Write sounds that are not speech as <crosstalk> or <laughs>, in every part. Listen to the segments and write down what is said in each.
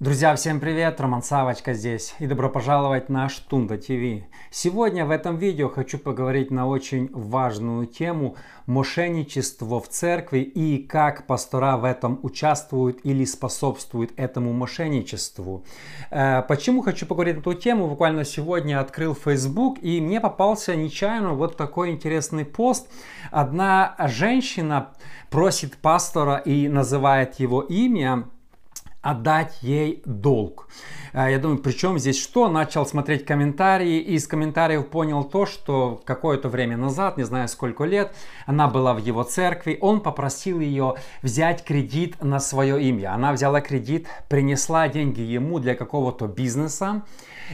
Друзья, всем привет! Роман Савочка здесь и добро пожаловать на Штунда ТВ. Сегодня в этом видео хочу поговорить на очень важную тему мошенничество в церкви и как пастора в этом участвуют или способствуют этому мошенничеству. Э, почему хочу поговорить на эту тему? Буквально сегодня открыл Facebook и мне попался нечаянно вот такой интересный пост. Одна женщина просит пастора и называет его имя отдать ей долг. А, я думаю, причем здесь что? Начал смотреть комментарии и из комментариев понял то, что какое-то время назад, не знаю сколько лет, она была в его церкви, он попросил ее взять кредит на свое имя. Она взяла кредит, принесла деньги ему для какого-то бизнеса,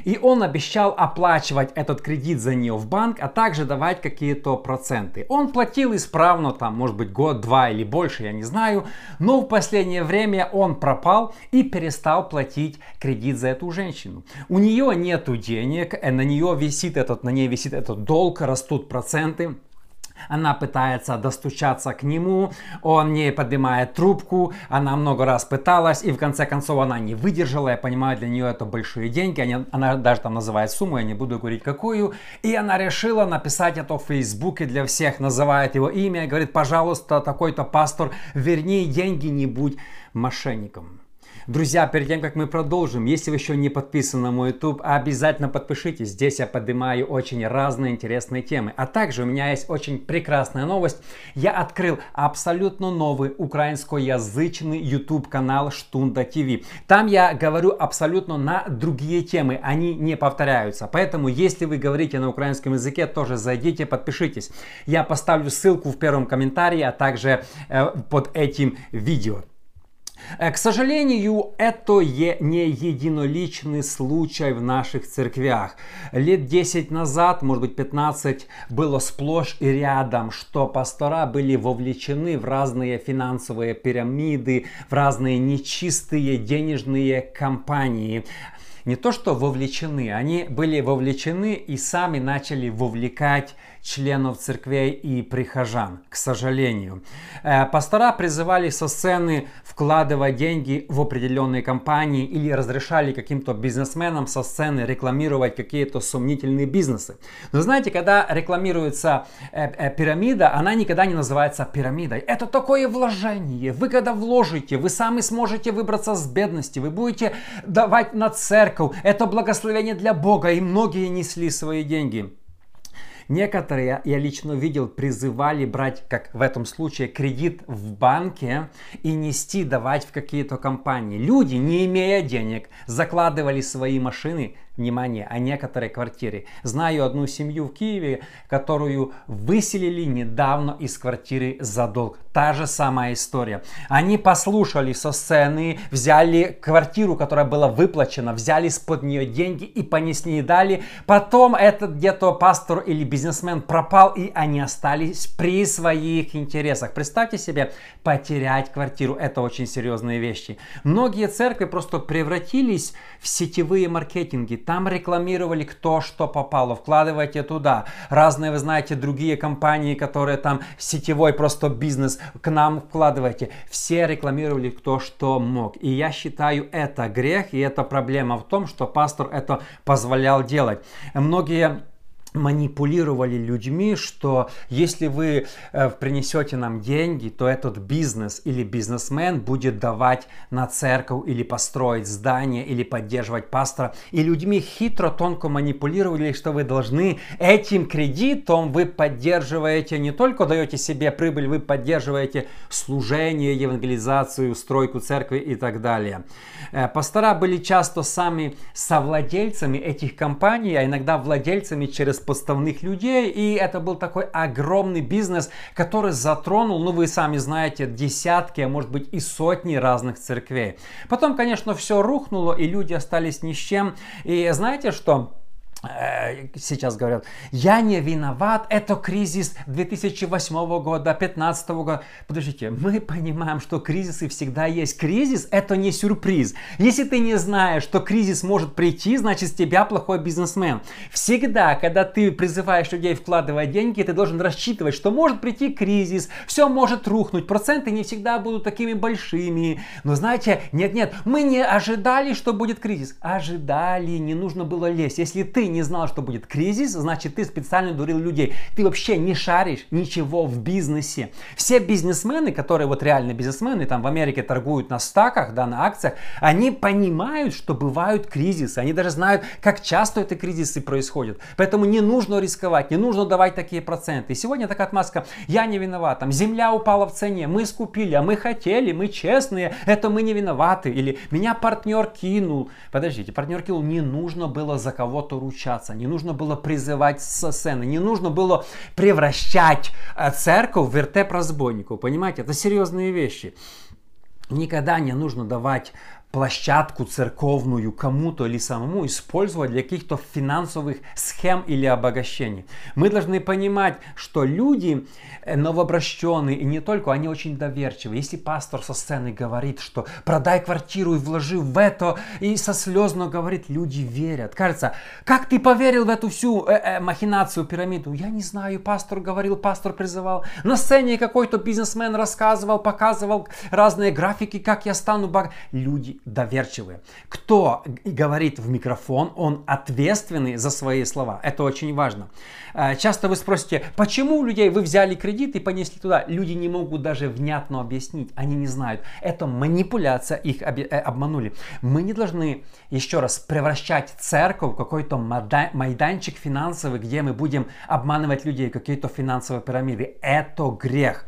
и он обещал оплачивать этот кредит за нее в банк, а также давать какие-то проценты. Он платил исправно, там, может быть, год, два или больше, я не знаю, но в последнее время он пропал и перестал платить кредит за эту женщину. У нее нету денег, э, на нее висит этот, на ней висит этот долг, растут проценты. Она пытается достучаться к нему, он не поднимает трубку, она много раз пыталась, и в конце концов она не выдержала, я понимаю, для нее это большие деньги, она, она даже там называет сумму, я не буду говорить какую, и она решила написать это в Фейсбуке для всех, называет его имя, говорит, пожалуйста, такой-то пастор, верни деньги, не будь мошенником. Друзья, перед тем, как мы продолжим, если вы еще не подписаны на мой YouTube, обязательно подпишитесь. Здесь я поднимаю очень разные интересные темы. А также у меня есть очень прекрасная новость. Я открыл абсолютно новый украинскоязычный YouTube канал Штунда ТВ. Там я говорю абсолютно на другие темы, они не повторяются. Поэтому, если вы говорите на украинском языке, тоже зайдите, подпишитесь. Я поставлю ссылку в первом комментарии, а также э, под этим видео. Э, к сожалению, это не единоличный случай в наших церквях. Лет 10 назад, может быть 15, было сплошь и рядом, что пастора были вовлечены в разные финансовые пирамиды, в разные нечистые денежные компании не то что вовлечены, они были вовлечены и сами начали вовлекать членов церквей и прихожан, к сожалению. Э, пастора призывали со сцены вкладывать деньги в определенные компании или разрешали каким-то бизнесменам со сцены рекламировать какие-то сомнительные бизнесы. Но знаете, когда рекламируется э, э, пирамида, она никогда не называется пирамидой. Это такое вложение. Вы когда вложите, вы сами сможете выбраться с бедности, вы будете давать на церковь. Это благословение для Бога, и многие несли свои деньги. Некоторые, я лично видел, призывали брать, как в этом случае, кредит в банке и нести, давать в какие-то компании. Люди, не имея денег, закладывали свои машины внимание, о некоторой квартире. Знаю одну семью в Киеве, которую выселили недавно из квартиры за долг. Та же самая история. Они послушали со сцены, взяли квартиру, которая была выплачена, взяли с-под нее деньги и понесли и дали. Потом этот где-то пастор или бизнесмен пропал, и они остались при своих интересах. Представьте себе, потерять квартиру. Это очень серьезные вещи. Многие церкви просто превратились в сетевые маркетинги там рекламировали кто что попало, вкладывайте туда. Разные, вы знаете, другие компании, которые там сетевой просто бизнес, к нам вкладывайте. Все рекламировали кто что мог. И я считаю это грех, и это проблема в том, что пастор это позволял делать. Многие манипулировали людьми, что если вы э, принесете нам деньги, то этот бизнес или бизнесмен будет давать на церковь или построить здание или поддерживать пастора. И людьми хитро, тонко манипулировали, что вы должны этим кредитом вы поддерживаете, не только даете себе прибыль, вы поддерживаете служение, евангелизацию, стройку церкви и так далее. Э, пастора были часто сами совладельцами этих компаний, а иногда владельцами через подставных людей, и это был такой огромный бизнес, который затронул, ну вы сами знаете, десятки, а может быть и сотни разных церквей. Потом, конечно, все рухнуло, и люди остались ни с чем. И знаете что? Э, сейчас говорят, я не виноват, это кризис 2008 года, 2015 года. Подождите, мы понимаем, что кризисы всегда есть. Кризис это не сюрприз. Если ты не знаешь, что кризис может прийти, значит с тебя плохой бизнесмен. Всегда, когда ты призываешь людей вкладывать деньги, ты должен рассчитывать, что может прийти кризис, все может рухнуть, проценты не всегда будут такими большими. Но знаете, нет-нет, мы не ожидали, что будет кризис. Ожидали, не нужно было лезть. Если ты не знал, что будет кризис, значит ты специально дурил людей. Ты вообще не шаришь ничего в бизнесе. Все бизнесмены, которые вот реально бизнесмены, там в Америке торгуют на стаках, да, на акциях, они понимают, что бывают кризисы. Они даже знают, как часто эти кризисы происходят. Поэтому не нужно рисковать, не нужно давать такие проценты. И сегодня такая отмазка, я не виноват, там земля упала в цене, мы скупили, а мы хотели, мы честные, это мы не виноваты. Или меня партнер кинул. Подождите, партнер кинул, не нужно было за кого-то ручаться общаться, не нужно было призывать со сцены, не нужно было превращать э, церковь в вертеп разбойников. Понимаете, это серьезные вещи. Никогда не нужно давать площадку церковную кому-то или самому использовать для каких-то финансовых схем или обогащений. Мы должны понимать, что люди э, новообращенные и не только, они очень доверчивы. Если пастор со сцены говорит, что продай квартиру и вложи в это, и со слезно говорит, люди верят. Кажется, как ты поверил в эту всю э, э, махинацию, пирамиду? Я не знаю, пастор говорил, пастор призывал. На сцене какой-то бизнесмен рассказывал, показывал разные графики, как я стану богатым. Люди доверчивые. Кто говорит в микрофон, он ответственный за свои слова. Это очень важно. Э, часто вы спросите, почему у людей вы взяли кредит и понесли туда? Люди не могут даже внятно объяснить, они не знают. Это манипуляция, их э, обманули. Мы не должны, еще раз, превращать церковь в какой-то майданчик финансовый, где мы будем обманывать людей, какие-то финансовые пирамиды. Это грех.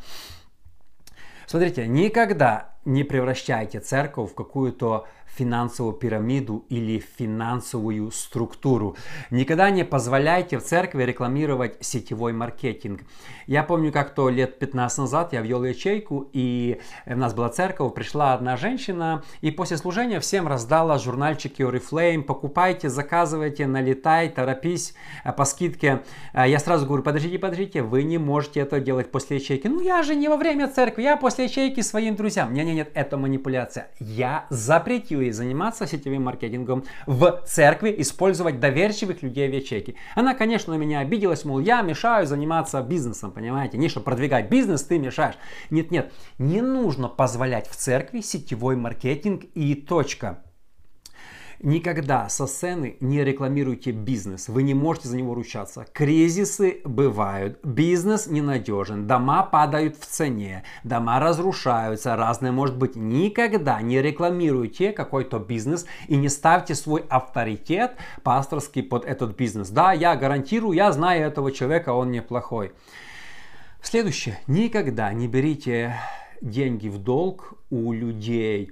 Смотрите, никогда не превращайте церковь в какую-то финансовую пирамиду или финансовую структуру. Никогда не позволяйте в церкви рекламировать сетевой маркетинг. Я помню, как-то лет 15 назад я вел ячейку, и у нас была церковь, пришла одна женщина, и после служения всем раздала журнальчики Oriflame, покупайте, заказывайте, налетай, торопись э, по скидке. Э, я сразу говорю, подождите, подождите, вы не можете это делать после ячейки. Ну я же не во время церкви, я после ячейки своим друзьям. Не-не-не, нет, это манипуляция. Я запретил ей заниматься сетевым маркетингом в церкви, использовать доверчивых людей в ячейке. Она, конечно, на меня обиделась, мол, я мешаю заниматься бизнесом, понимаете? Не, чтобы продвигать бизнес, ты мешаешь. Нет, нет, не нужно позволять в церкви сетевой маркетинг и точка. Никогда со сцены не рекламируйте бизнес. Вы не можете за него ручаться. Кризисы бывают. Бизнес ненадежен. Дома падают в цене. Дома разрушаются. Разное может быть. Никогда не рекламируйте какой-то бизнес и не ставьте свой авторитет пасторский под этот бизнес. Да, я гарантирую, я знаю этого человека, он неплохой. Следующее. Никогда не берите деньги в долг у людей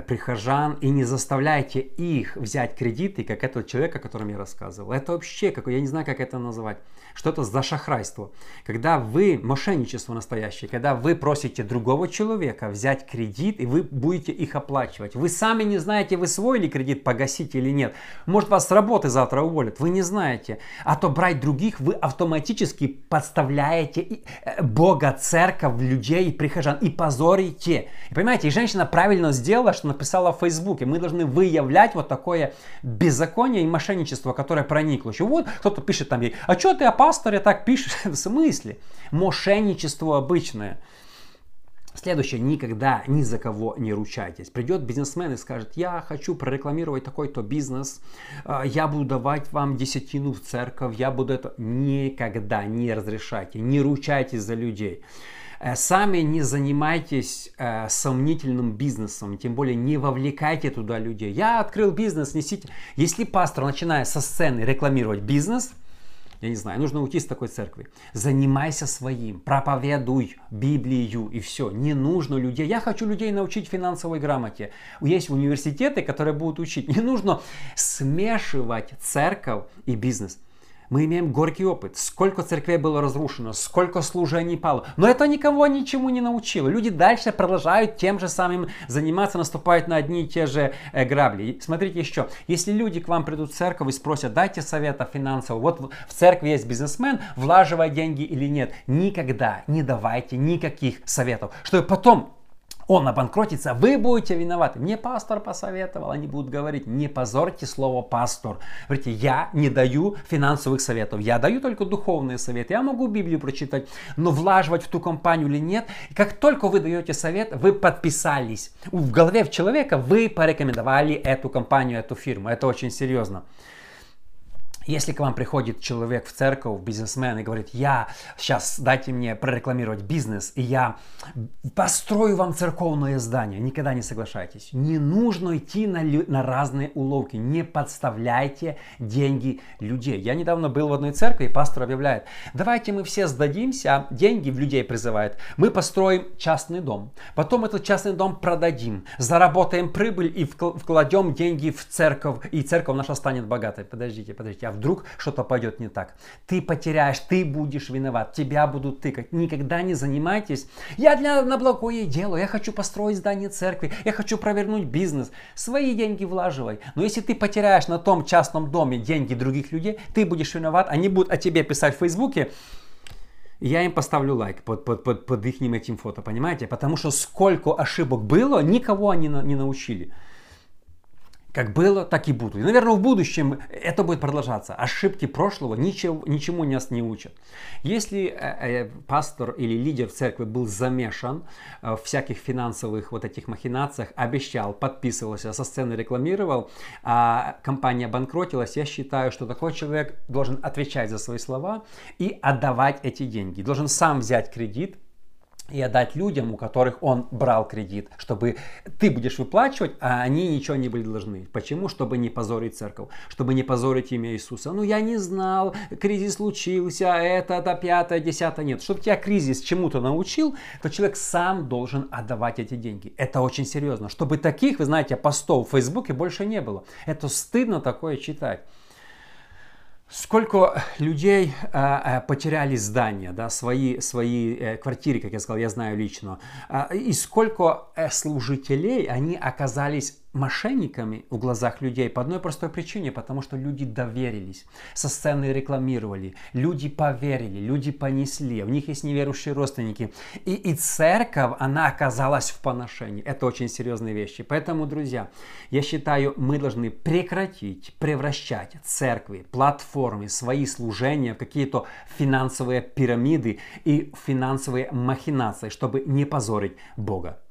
прихожан и не заставляйте их взять кредиты, как этот человек, о котором я рассказывал. Это вообще, как, я не знаю, как это называть. Что это за шахрайство? Когда вы, мошенничество настоящее, когда вы просите другого человека взять кредит, и вы будете их оплачивать. Вы сами не знаете, вы свой ли кредит погасить или нет. Может вас с работы завтра уволят, вы не знаете. А то брать других вы автоматически подставляете э, Бога, церковь, людей прихожан и позорите. И понимаете, и женщина правильно сделала, что написала в Фейсбуке. Мы должны выявлять вот такое беззаконие и мошенничество, которое проникло. Еще вот кто-то пишет там ей, а что ты о пасторе так пишешь? <laughs> в смысле? Мошенничество обычное. Следующее, никогда ни за кого не ручайтесь. Придет бизнесмен и скажет, я хочу прорекламировать такой-то бизнес, а, я буду давать вам десятину в церковь, я буду это... Никогда не разрешайте, не ручайтесь за людей. Э, сами не занимайтесь э, сомнительным бизнесом, тем более не вовлекайте туда людей. Я открыл бизнес, несите. Если пастор, начиная со сцены рекламировать бизнес, я не знаю, нужно уйти с такой церкви. Занимайся своим, проповедуй Библию и все. Не нужно людей. Я хочу людей научить финансовой грамоте. Есть университеты, которые будут учить. <laughs> Не нужно смешивать церковь и бизнес. Мы имеем горький опыт. Сколько церквей было разрушено, сколько служений пало. Но это никого ничему не научило. Люди дальше продолжают тем же самым заниматься, наступают на одни и те же э, грабли. Смотрите еще. Если люди к вам придут в церковь и спросят, дайте совета финансового. Вот в церкви есть бизнесмен, влаживай деньги или нет. Никогда не давайте никаких советов. Чтобы потом он обанкротится, вы будете виноваты. Мне пастор посоветовал, они будут говорить, не позорьте слово пастор. Говорите, я не даю финансовых советов, я даю только духовные советы. Я могу Библию прочитать, но влаживать в ту компанию или нет. Как только вы даете совет, вы подписались. В голове человека вы порекомендовали эту компанию, эту фирму. Это очень серьезно. Если к вам приходит человек в церковь, бизнесмен, и говорит, я сейчас дайте мне прорекламировать бизнес, и я построю вам церковное здание, никогда не соглашайтесь. Не нужно идти на, на разные уловки, не подставляйте деньги людей. Я недавно был в одной церкви, и пастор объявляет, давайте мы все сдадимся, а деньги в людей призывает. Мы построим частный дом, потом этот частный дом продадим, заработаем прибыль и вкладем деньги в церковь, и церковь наша станет богатой. Подождите, подождите, вдруг что-то пойдет не так. Ты потеряешь, ты будешь виноват, тебя будут тыкать. Никогда не занимайтесь. Я для на благое дело, я хочу построить здание церкви, я хочу провернуть бизнес. Свои деньги влаживай. Но если ты потеряешь на том частном доме деньги других людей, ты будешь виноват, они будут о тебе писать в Фейсбуке, я им поставлю лайк под, под, под, под их этим фото, понимаете? Потому что сколько ошибок было, никого они не научили. Как было, так и будут. И, наверное, в будущем это будет продолжаться. Ошибки прошлого ничего, ничему нас не учат. Если э, э, пастор или лидер церкви был замешан э, в всяких финансовых вот этих махинациях, обещал, подписывался, со сцены рекламировал, а компания банкротилась, я считаю, что такой человек должен отвечать за свои слова и отдавать эти деньги. Должен сам взять кредит, и отдать людям, у которых он брал кредит, чтобы ты будешь выплачивать, а они ничего не были должны. Почему? Чтобы не позорить церковь, чтобы не позорить имя Иисуса. Ну я не знал, кризис случился, это, это, пятое, десятое, нет. Чтобы тебя кризис чему-то научил, то человек сам должен отдавать эти деньги. Это очень серьезно. Чтобы таких, вы знаете, постов в Фейсбуке больше не было. Это стыдно такое читать. Сколько людей э, потеряли здания, да, свои, свои э, квартиры, как я сказал, я знаю лично. Э, и сколько э, служителей, они оказались мошенниками в глазах людей по одной простой причине, потому что люди доверились, со сцены рекламировали, люди поверили, люди понесли, у них есть неверующие родственники. И, и церковь, она оказалась в поношении. Это очень серьезные вещи. Поэтому, друзья, я считаю, мы должны прекратить превращать церкви, платформы, свои служения в какие-то финансовые пирамиды и финансовые махинации, чтобы не позорить Бога.